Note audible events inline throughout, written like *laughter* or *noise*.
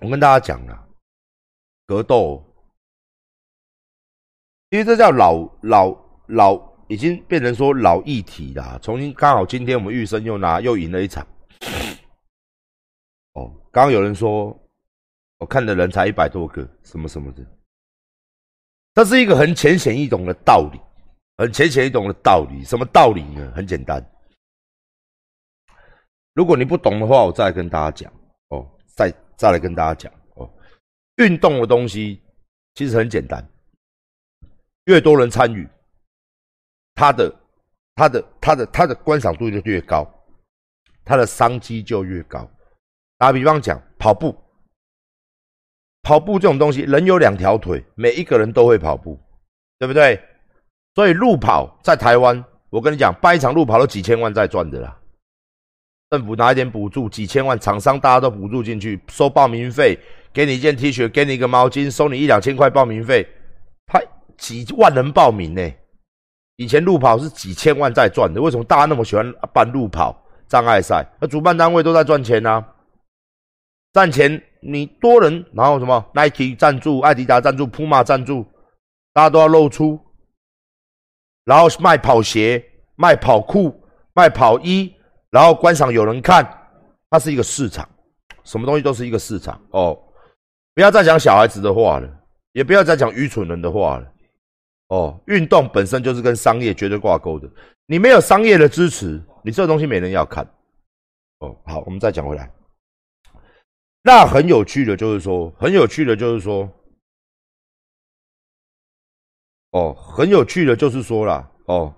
我跟大家讲了，格斗，因为这叫老老老，已经变成说老议题啦。重新刚好今天我们玉生又拿又赢了一场。哦，刚刚有人说，我看的人才一百多个，什么什么的，这是一个很浅显易懂的道理，很浅显易懂的道理。什么道理呢？很简单，如果你不懂的话，我再跟大家讲哦，再。再来跟大家讲哦，运动的东西其实很简单，越多人参与，它的、它的、它的、它的观赏度就越高，它的商机就越高。打比方讲，跑步，跑步这种东西，人有两条腿，每一个人都会跑步，对不对？所以路跑在台湾，我跟你讲，办一场路跑都几千万在赚的啦。政府拿一点补助，几千万，厂商大家都补助进去，收报名费，给你一件 T 恤，给你一个毛巾，收你一两千块报名费，他几万人报名呢。以前路跑是几千万在赚的，为什么大家那么喜欢办路跑障碍赛？那主办单位都在赚钱啊，赚钱你多人，然后什么 Nike 赞助、艾迪达赞助、普马赞助，大家都要露出，然后卖跑鞋、卖跑裤、卖跑衣。然后观赏有人看，它是一个市场，什么东西都是一个市场哦。不要再讲小孩子的话了，也不要再讲愚蠢人的话了哦。运动本身就是跟商业绝对挂钩的，你没有商业的支持，你这个东西没人要看哦。好，我们再讲回来，那很有趣的，就是说，很有趣的，就是说，哦，很有趣的，就是说了哦。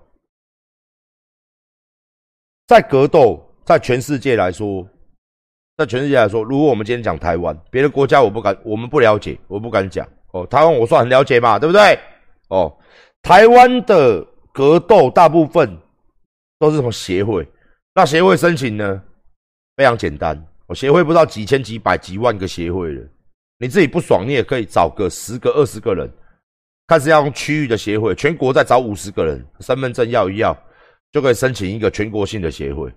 在格斗，在全世界来说，在全世界来说，如果我们今天讲台湾，别的国家我不敢，我们不了解，我不敢讲哦。台湾我算很了解嘛，对不对？哦，台湾的格斗大部分都是从协会，那协会申请呢，非常简单，我协会不知道几千、几百、几万个协会了，你自己不爽，你也可以找个十个、二十个人，看是要用区域的协会，全国再找五十个人，身份证要一要。就可以申请一个全国性的协会，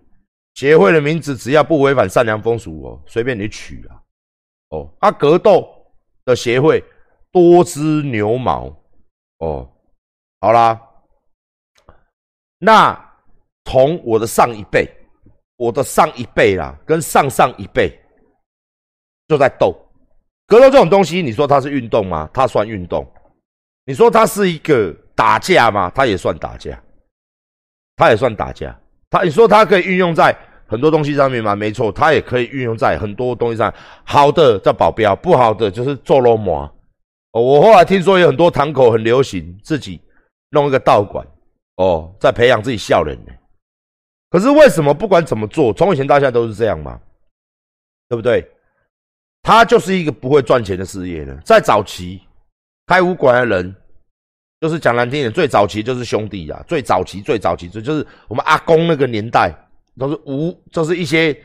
协会的名字只要不违反善良风俗哦，随便你取啊。哦，啊，格斗的协会多知牛毛哦。好啦，那从我的上一辈，我的上一辈啦，跟上上一辈就在斗格斗这种东西，你说它是运动吗？它算运动。你说它是一个打架吗？它也算打架。它也算打架，它你说它可以运用在很多东西上面吗？没错，它也可以运用在很多东西上。好的叫保镖，不好的就是做罗马。哦，我后来听说有很多堂口很流行，自己弄一个道馆，哦，在培养自己笑人呢。可是为什么不管怎么做，从以前到现在都是这样吗？对不对？他就是一个不会赚钱的事业呢。在早期开武馆的人。就是讲难听点，最早期就是兄弟啊，最早期最早期就就是我们阿公那个年代，都是武，就是一些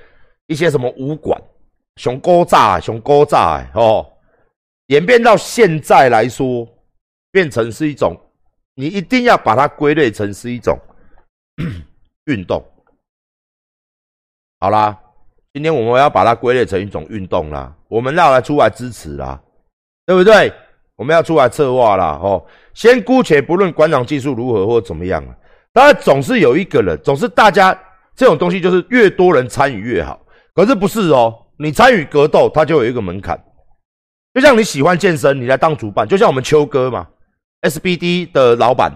一些什么武馆，熊高炸，熊高炸哦，演变到现在来说，变成是一种，你一定要把它归类成是一种 *coughs* 运动。好啦，今天我们要把它归类成一种运动啦，我们要来出来支持啦，对不对？我们要出来策划啦，哦，先姑且不论馆长技术如何或怎么样啊，当然总是有一个人，总是大家这种东西就是越多人参与越好。可是不是哦，你参与格斗，它就有一个门槛。就像你喜欢健身，你来当主办，就像我们秋哥嘛，SBD 的老板，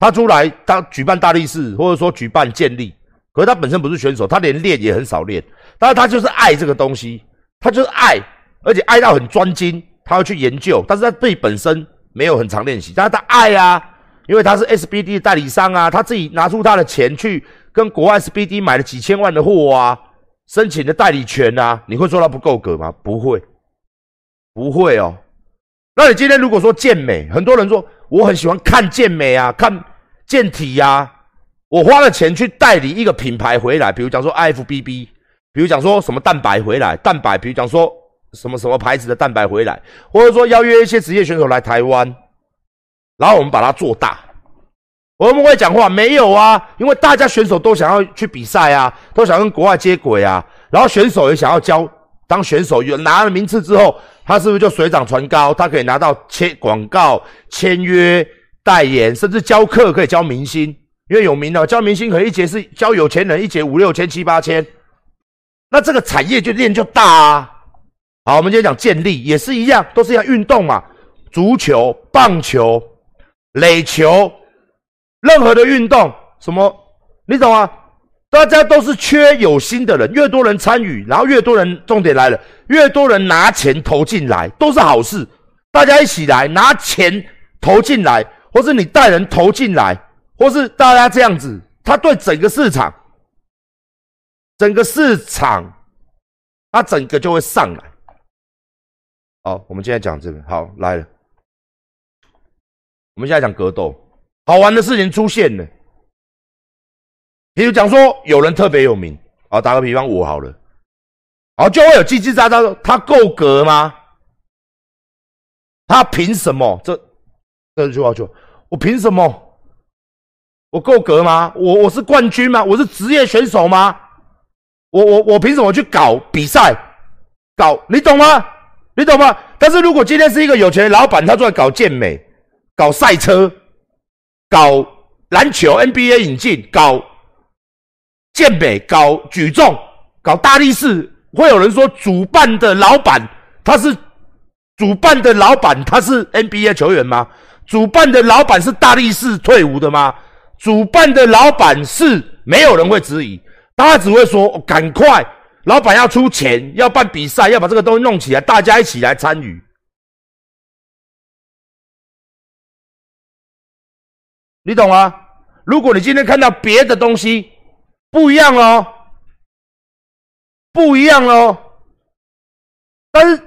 他出来当举办大力士，或者说举办健力，可是他本身不是选手，他连练也很少练，但是他就是爱这个东西，他就是爱，而且爱到很专精。他要去研究，但是他自己本身没有很常练习，但是他爱啊，因为他是 SBD 的代理商啊，他自己拿出他的钱去跟国外 SBD 买了几千万的货啊，申请的代理权啊，你会说他不够格吗？不会，不会哦。那你今天如果说健美，很多人说我很喜欢看健美啊，看健体呀，我花了钱去代理一个品牌回来，比如讲说 IFBB，比如讲说什么蛋白回来，蛋白，比如讲说。什么什么牌子的蛋白回来，或者说邀约一些职业选手来台湾，然后我们把它做大，我们会讲话？没有啊，因为大家选手都想要去比赛啊，都想跟国外接轨啊，然后选手也想要教。当选手有拿了名次之后，他是不是就水涨船高？他可以拿到签广告、签约、代言，甚至教课可以教明星，因为有名的教明星可以一节是教有钱人，一节五六千、七八千，那这个产业就链就大啊。好，我们今天讲建立也是一样，都是一样运动嘛，足球、棒球、垒球，任何的运动，什么你懂吗？大家都是缺有心的人，越多人参与，然后越多人，重点来了，越多人拿钱投进来，都是好事。大家一起来拿钱投进来，或是你带人投进来，或是大家这样子，他对整个市场，整个市场，它整个就会上来。好，我们现在讲这个，好来了。我们现在讲格斗，好玩的事情出现了。比如讲说有人特别有名，啊，打个比方我好了，好就会有叽叽喳喳说他够格吗？他凭什么？这这句话就我凭什么？我够格吗？我我是冠军吗？我是职业选手吗？我我我凭什么去搞比赛？搞你懂吗？你懂吗？但是如果今天是一个有钱的老板，他出来搞健美、搞赛车、搞篮球 NBA 引进、搞。健美搞举重，搞大力士，会有人说主办的老板他是主办的老板，他是 NBA 球员吗？主办的老板是大力士退伍的吗？主办的老板是没有人会质疑，大家只会说赶快，老板要出钱，要办比赛，要把这个东西弄起来，大家一起来参与。你懂吗？如果你今天看到别的东西，不一样哦，不一样哦。但是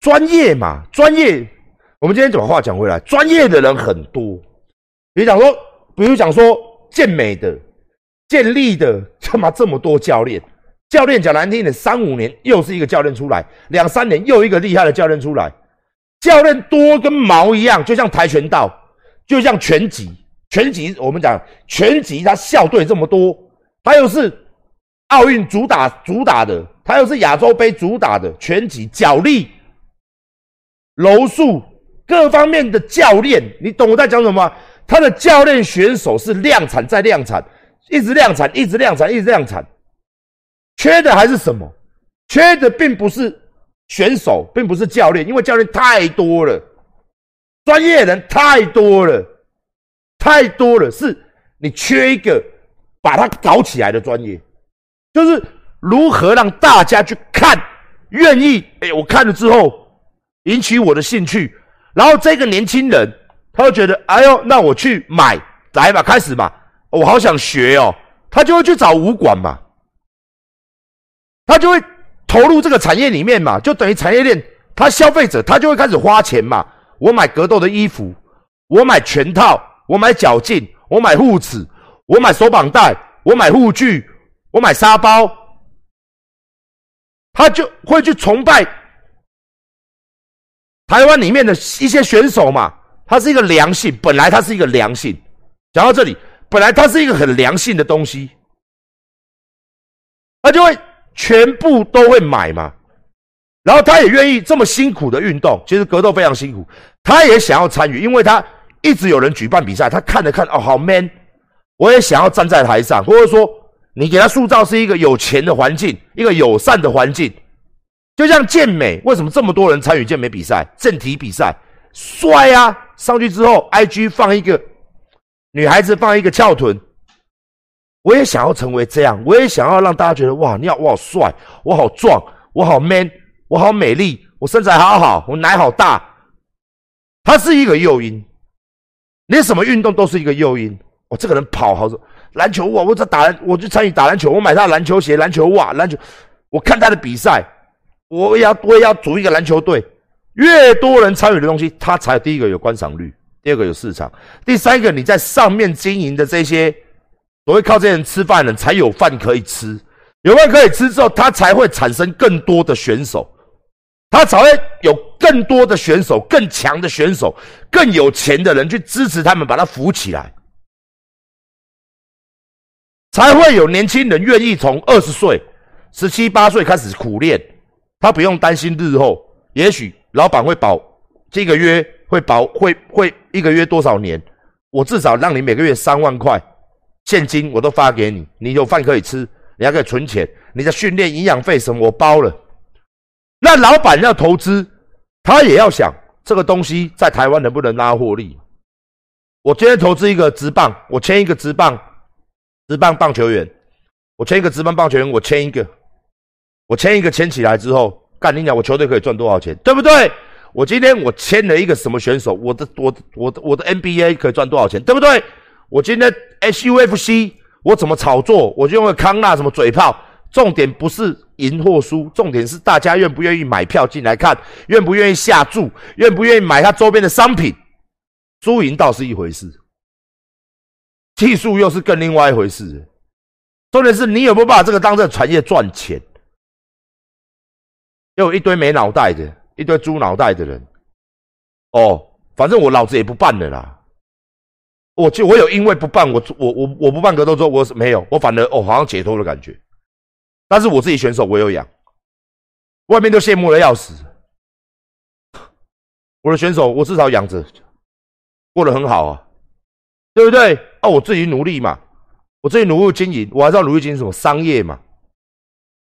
专业嘛，专业。我们今天把话讲回来，专业的人很多。比如讲说，比如讲说健美的、健力的，干嘛这么多教练？教练讲难听点，三五年又是一个教练出来，两三年又一个厉害的教练出来。教练多跟毛一样，就像跆拳道，就像拳击。拳击，我们讲拳击，他校队这么多，他又是奥运主打主打的，他又是亚洲杯主打的拳击、脚力、柔术各方面的教练，你懂我在讲什么吗？他的教练选手是量产再量产，一直量产，一直量产，一直量产。缺的还是什么？缺的并不是选手，并不是教练，因为教练太多了，专业人太多了。太多了，是你缺一个把它搞起来的专业，就是如何让大家去看，愿意哎，我看了之后引起我的兴趣，然后这个年轻人他会觉得，哎呦，那我去买来吧，开始吧，我好想学哦，他就会去找武馆嘛，他就会投入这个产业里面嘛，就等于产业链，他消费者他就会开始花钱嘛，我买格斗的衣服，我买全套。我买脚镜，我买护齿，我买手绑带，我买护具，我买沙包，他就会去崇拜台湾里面的一些选手嘛。它是一个良性，本来它是一个良性。讲到这里，本来它是一个很良性的东西，他就会全部都会买嘛。然后他也愿意这么辛苦的运动，其实格斗非常辛苦，他也想要参与，因为他。一直有人举办比赛，他看了看，哦，好 man，我也想要站在台上，或者说你给他塑造是一个有钱的环境，一个友善的环境，就像健美，为什么这么多人参与健美比赛、正体比赛？帅啊！上去之后，IG 放一个女孩子放一个翘臀，我也想要成为这样，我也想要让大家觉得哇，你好，我好帅，我好壮，我好 man，我好美丽，我身材好好，我奶好大，它是一个诱因。连什么运动都是一个诱因。我这个人跑好，篮球哇！我在打篮，我去参与打篮球。我买他的篮球鞋、篮球袜、篮球。我看他的比赛，我也要我也要组一个篮球队。越多人参与的东西，他才第一个有观赏率，第二个有市场，第三个你在上面经营的这些，所谓靠这些人吃饭的人才有饭可以吃。有饭可以吃之后，他才会产生更多的选手。他才会有更多的选手、更强的选手、更有钱的人去支持他们，把他扶起来。才会有年轻人愿意从二十岁、十七八岁开始苦练，他不用担心日后，也许老板会保这个月会保会会一个月多少年，我至少让你每个月三万块现金我都发给你，你有饭可以吃，你还可以存钱，你的训练营养费什么我包了。那老板要投资，他也要想这个东西在台湾能不能拉获利。我今天投资一个直棒，我签一个直棒，直棒棒球员，我签一个直棒棒球员，我签一个，我签一个签起来之后，干你讲我球队可以赚多少钱，对不对？我今天我签了一个什么选手，我的我的我的我的 NBA 可以赚多少钱，对不对？我今天 SUFC 我怎么炒作，我就用个康纳什么嘴炮。重点不是赢或输，重点是大家愿不愿意买票进来看，愿不愿意下注，愿不愿意买他周边的商品。输赢倒是一回事，技术又是更另外一回事。重点是你有没有把这个当成产业赚钱？又有一堆没脑袋的，一堆猪脑袋的人。哦，反正我老子也不办了啦。我就我有因为不办，我我我我不办格斗之后，我没有，我反而哦，好像解脱的感觉。但是我自己选手我有养，外面都羡慕的要死。我的选手我至少养着，过得很好啊，对不对？啊，我自己努力嘛，我自己努力经营，我还是要努力经营什么商业嘛，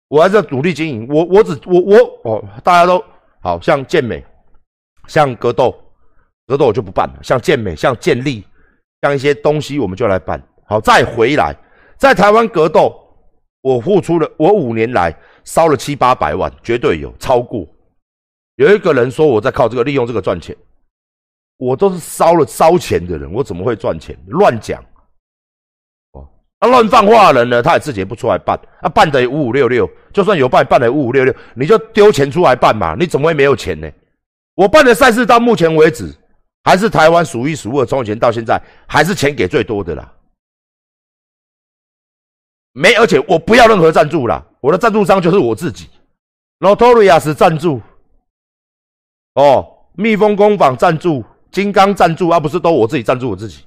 我还是要努力经营。我我只我我哦，大家都好像健美，像格斗，格斗我就不办了。像健美，像健力，像一些东西我们就来办。好，再回来，在台湾格斗。我付出了，我五年来烧了七八百万，绝对有超过。有一个人说我在靠这个利用这个赚钱，我都是烧了烧钱的人，我怎么会赚钱？乱讲！哦，那乱放话的人呢？他也自己也不出来办，啊，办的五五六六，就算有办，办的五五六六，你就丢钱出来办嘛？你怎么会没有钱呢？我办的赛事到目前为止，还是台湾数一数二，从以前到现在，还是钱给最多的啦。没，而且我不要任何赞助啦，我的赞助商就是我自己，Notorious 赞助，哦，蜜蜂工坊赞助，金刚赞助，而不是都我自己赞助我自己。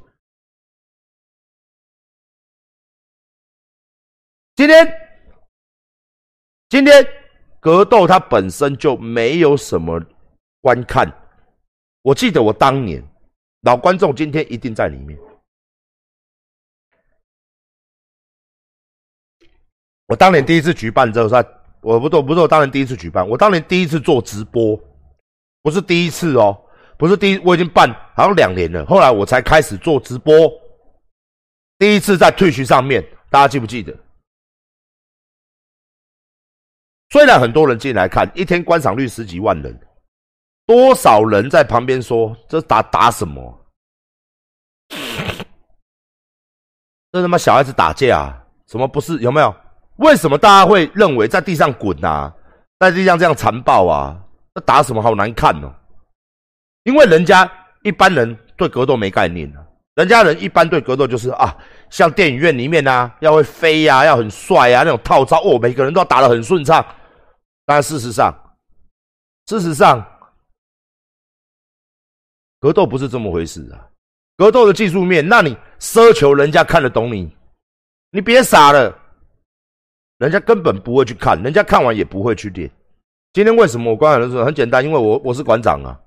今天，今天格斗它本身就没有什么观看，我记得我当年老观众今天一定在里面。我当年第一次举办之后在，我不做不是我当年第一次举办，我当年第一次做直播，不是第一次哦，不是第一，我已经办好像两年了，后来我才开始做直播，第一次在退学上面，大家记不记得？虽然很多人进来看，一天观赏率十几万人，多少人在旁边说这打打什么？这他妈小孩子打架啊，什么不是？有没有？为什么大家会认为在地上滚啊，在地上这样残暴啊？那打什么好难看哦？因为人家一般人对格斗没概念啊，人家人一般对格斗就是啊，像电影院里面啊，要会飞呀，要很帅啊，那种套招哦，每个人都要打得很顺畅。但事实上，事实上，格斗不是这么回事啊。格斗的技术面，那你奢求人家看得懂你，你别傻了。人家根本不会去看，人家看完也不会去练。今天为什么我观的时候很简单，因为我我是馆长啊，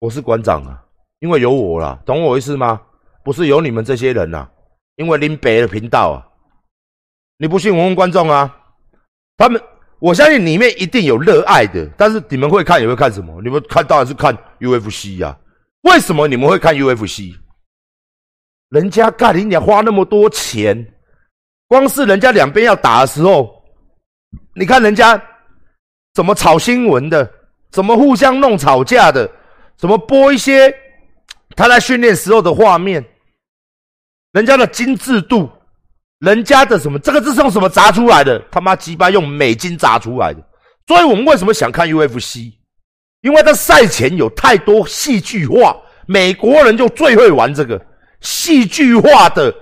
我是馆长啊，因为有我啦，懂我意思吗？不是有你们这些人呐，因为林北的频道啊，你不信我问观众啊，他们我相信里面一定有热爱的，但是你们会看也会看什么？你们看当然是看 UFC 呀。为什么你们会看 UFC？人家干你娘花那么多钱。光是人家两边要打的时候，你看人家怎么炒新闻的，怎么互相弄吵架的，怎么播一些他在训练时候的画面，人家的精致度，人家的什么，这个是用什么砸出来的？他妈鸡巴用美金砸出来的。所以我们为什么想看 UFC？因为在赛前有太多戏剧化，美国人就最会玩这个戏剧化的。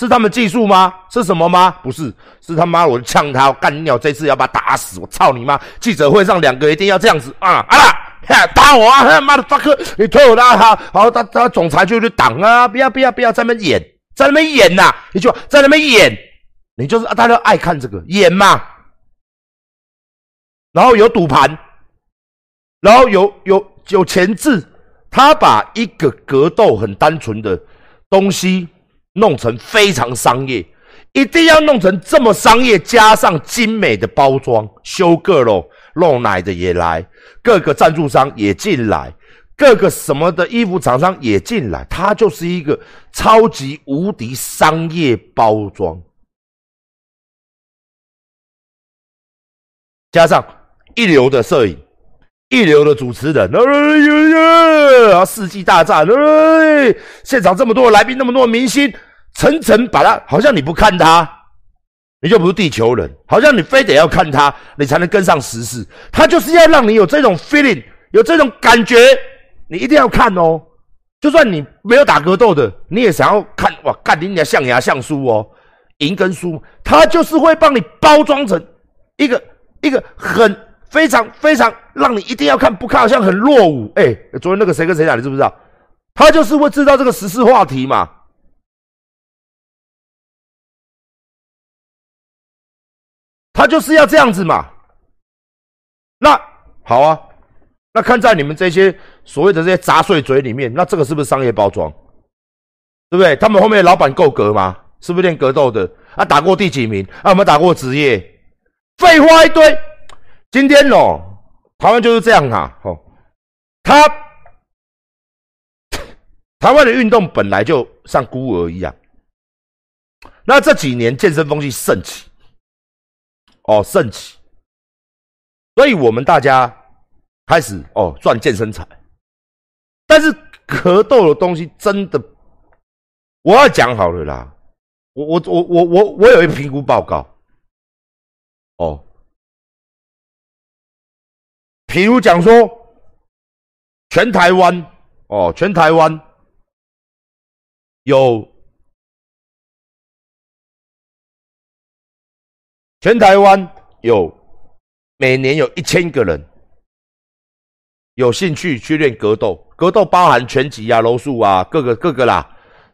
是他们技术吗？是什么吗？不是，是他妈我呛他，干尿！这次要把他打死！我操你妈！记者会上两个一定要这样子啊！啊，打我啊！他妈的 fuck，你推我拉他，好，他他总裁就去挡啊！不要不要不要，在那演在那边演呐，一句话，在那边演，你就是，大家爱看这个演嘛。然后有赌盘，然后有有有前置，他把一个格斗很单纯的东西弄成非常商业，一定要弄成这么商业，加上精美的包装，修个肉露奶的也来，各个赞助商也进来，各个什么的衣服厂商也进来，它就是一个超级无敌商业包装，加上。一流的摄影，一流的主持人，哎呀，世纪大战，哎，现场这么多来宾，那么多明星，层层把他，好像你不看他，你就不是地球人，好像你非得要看他，你才能跟上时事。他就是要让你有这种 feeling，有这种感觉，你一定要看哦。就算你没有打格斗的，你也想要看哇，干你家象牙象书哦，赢跟输，他就是会帮你包装成一个一个很。非常非常让你一定要看，不看好像很落伍。哎，昨天那个谁跟谁打，你知不知道？他就是会制造这个时事话题嘛。他就是要这样子嘛。那好啊，那看在你们这些所谓的这些杂碎嘴里面，那这个是不是商业包装？对不对？他们后面老板够格吗？是不是练格斗的？啊，打过第几名？啊，有没有打过职业？废话一堆。今天哦，台湾就是这样啊，哦，他台湾的运动本来就像孤儿一样，那这几年健身风气盛起，哦盛起，所以我们大家开始哦赚健身财，但是格斗的东西真的，我要讲好了啦，我我我我我我有一评估报告，哦。譬如讲说，全台湾哦，全台湾有全台湾有每年有一千个人有兴趣去练格斗，格斗包含拳击啊、柔术啊，各个各个啦，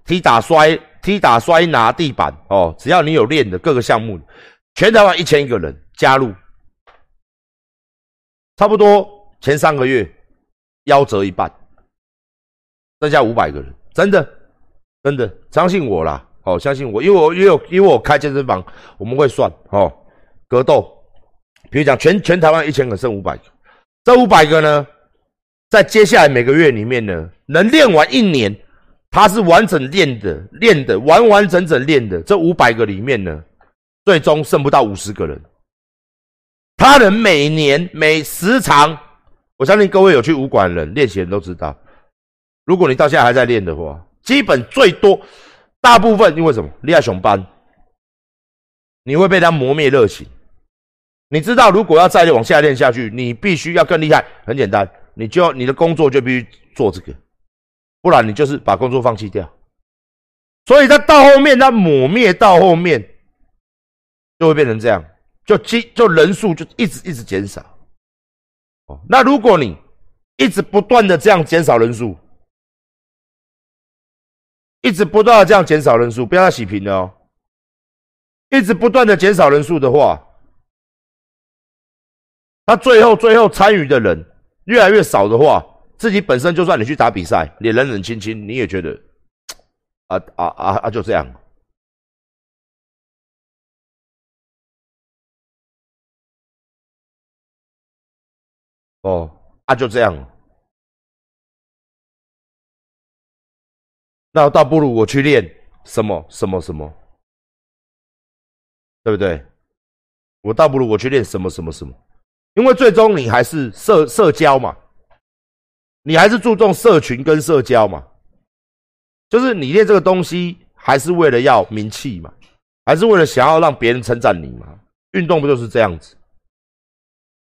踢打摔、踢打摔拿地板哦，只要你有练的各个项目，全台湾一千个人加入。差不多前三个月夭折一半，剩下五百个人，真的，真的，相信我啦，哦，相信我，因为我因为因为我开健身房，我们会算哦，格斗，比如讲全全台湾一千个剩五百个，这五百个呢，在接下来每个月里面呢，能练完一年，他是完整练的，练的完完整整练的，这五百个里面呢，最终剩不到五十个人。他人每年每时长，我相信各位有去武馆人练习人都知道，如果你到现在还在练的话，基本最多大部分因为什么？厉害熊班，你会被他磨灭热情。你知道，如果要再往下练下去，你必须要更厉害。很简单，你就你的工作就必须做这个，不然你就是把工作放弃掉。所以他到后面，他抹灭到后面，就会变成这样。就基就人数就一直一直减少，哦，那如果你一直不断的这样减少人数，一直不断的这样减少人数，不要再洗屏了哦，一直不断的减少人数的话，那最后最后参与的人越来越少的话，自己本身就算你去打比赛，你冷冷清清，你也觉得，啊啊啊啊，就这样。哦，啊，就这样。那倒不如我去练什么什么什么，对不对？我倒不如我去练什么什么什么，因为最终你还是社社交嘛，你还是注重社群跟社交嘛，就是你练这个东西还是为了要名气嘛，还是为了想要让别人称赞你嘛？运动不就是这样子？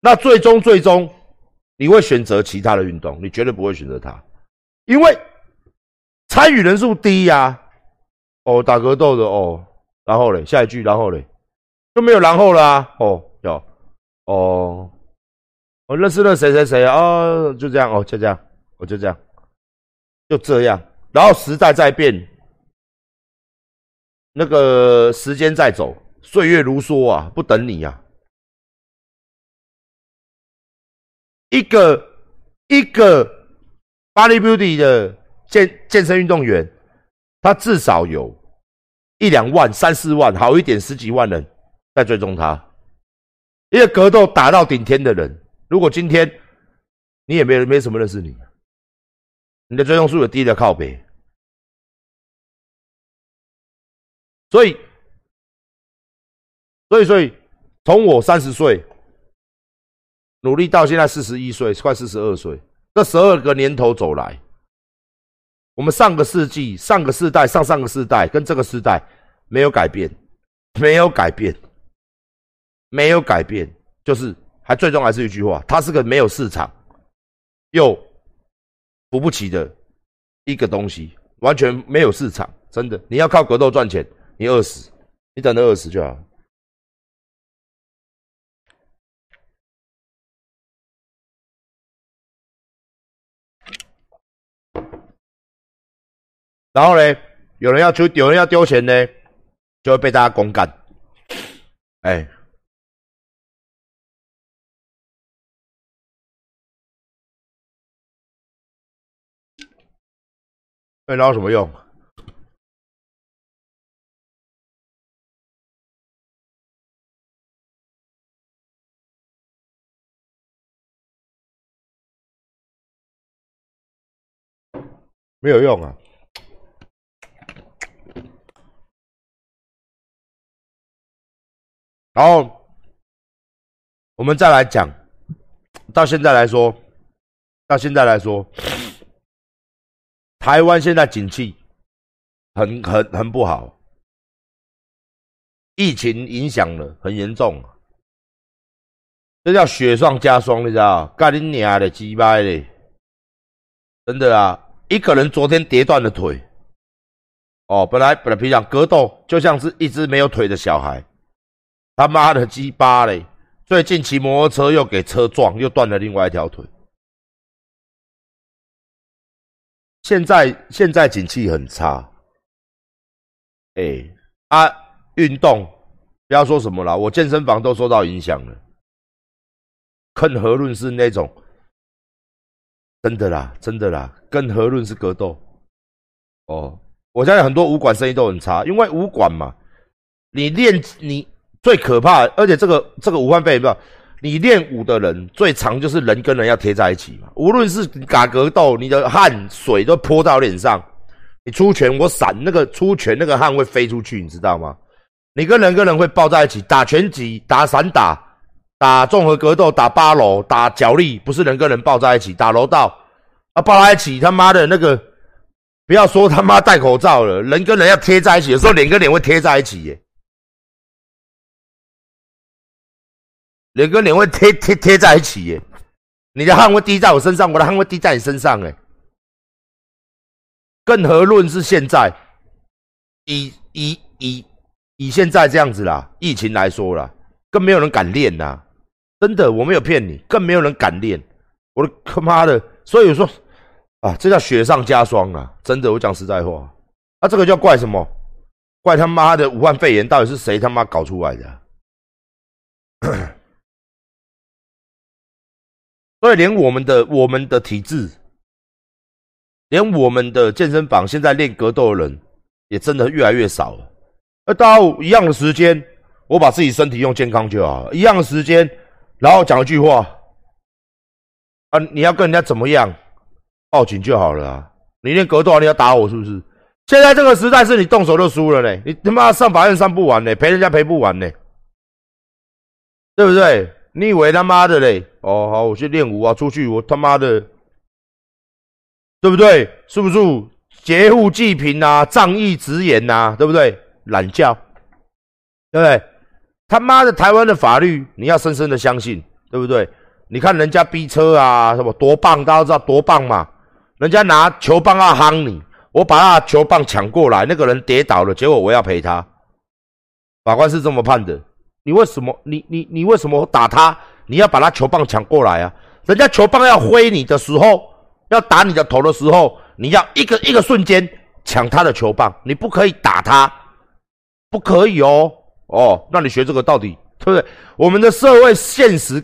那最终最终。你会选择其他的运动，你绝对不会选择它，因为参与人数低呀。哦，打格斗的哦，然后嘞，下一句，然后嘞，就没有然后啦。哦，有，哦，我认识了谁谁谁啊？就这样哦，就这样，我就这样，就这样。然后时代在变，那个时间在走，岁月如梭啊，不等你啊。一个一个 body beauty 的健健身运动员，他至少有一两万、三四万，好一点十几万人在追踪他。一个格斗打到顶天的人，如果今天你也没没什么认识你，你的追踪数也低的靠北。所以，所以，所以，从我三十岁努力到现在四十一岁，快四十二岁，这十二个年头走来，我们上个世纪、上个世代、上上个世代跟这个世代没有改变，没有改变，没有改变，就是还最终还是一句话，它是个没有市场又扶不起的一个东西，完全没有市场，真的，你要靠格斗赚钱。你饿死，你等着饿死就好。然后呢，有人要丢，有人要丢钱呢，就会被大家公干。哎，那有什么用？没有用啊！然后我们再来讲，到现在来说，到现在来说，台湾现在景气很很很不好，疫情影响了很严重，这叫雪上加霜，你知道？干你娘的鸡巴嘞！真的啊！一个人昨天跌断了腿，哦，本来本来平常格斗就像是一只没有腿的小孩，他妈的鸡巴嘞！最近骑摩托车又给车撞，又断了另外一条腿。现在现在景气很差，哎啊，运动不要说什么了，我健身房都受到影响了，更何论是那种。真的啦，真的啦，更何论是格斗哦！我相信很多武馆生意都很差，因为武馆嘛，你练你最可怕，而且这个这个武汉肺炎，你练武的人最常就是人跟人要贴在一起嘛。无论是打格斗，你的汗水都泼到脸上，你出拳我闪，那个出拳那个汗会飞出去，你知道吗？你跟人跟人会抱在一起，打拳击、打散打。打综合格斗，打八楼，打脚力，不是人跟人抱在一起，打楼道啊，抱在一起，他妈的那个，不要说他妈戴口罩了，人跟人要贴在一起，有时候脸跟脸会贴在一起耶，脸跟脸会贴贴贴在一起耶，你的汗会滴在我身上，我的汗会滴在你身上哎，更何论是现在，以以以以现在这样子啦，疫情来说啦，更没有人敢练呐。真的，我没有骗你，更没有人敢练。我的他妈的，所以说啊，这叫雪上加霜啊！真的，我讲实在话，啊，这个叫怪什么？怪他妈的武汉肺炎到底是谁他妈搞出来的？所以连我们的我们的体质，连我们的健身房现在练格斗的人也真的越来越少了。而到一样的时间，我把自己身体用健康就好，一样的时间。然后讲一句话，啊，你要跟人家怎么样，报警就好了啊！你练格斗，你要打我是不是？现在这个时代是你动手就输了呢，你他妈上法院上不完呢，赔人家赔不完呢，对不对？你以为他妈的嘞？哦，好，我去练武啊，出去我他妈的，对不对？是不是劫富济贫啊，仗义直言呐，对不对？懒觉，对不对？他妈的，台湾的法律你要深深的相信，对不对？你看人家逼车啊，什么多棒，大家知道多棒嘛？人家拿球棒要夯你，我把那球棒抢过来，那个人跌倒了，结果我要赔他。法官是这么判的。你为什么？你你你为什么打他？你要把他球棒抢过来啊？人家球棒要挥你的时候，要打你的头的时候，你要一个一个瞬间抢他的球棒，你不可以打他。不可以哦。哦，那你学这个到底对不对？我们的社会现实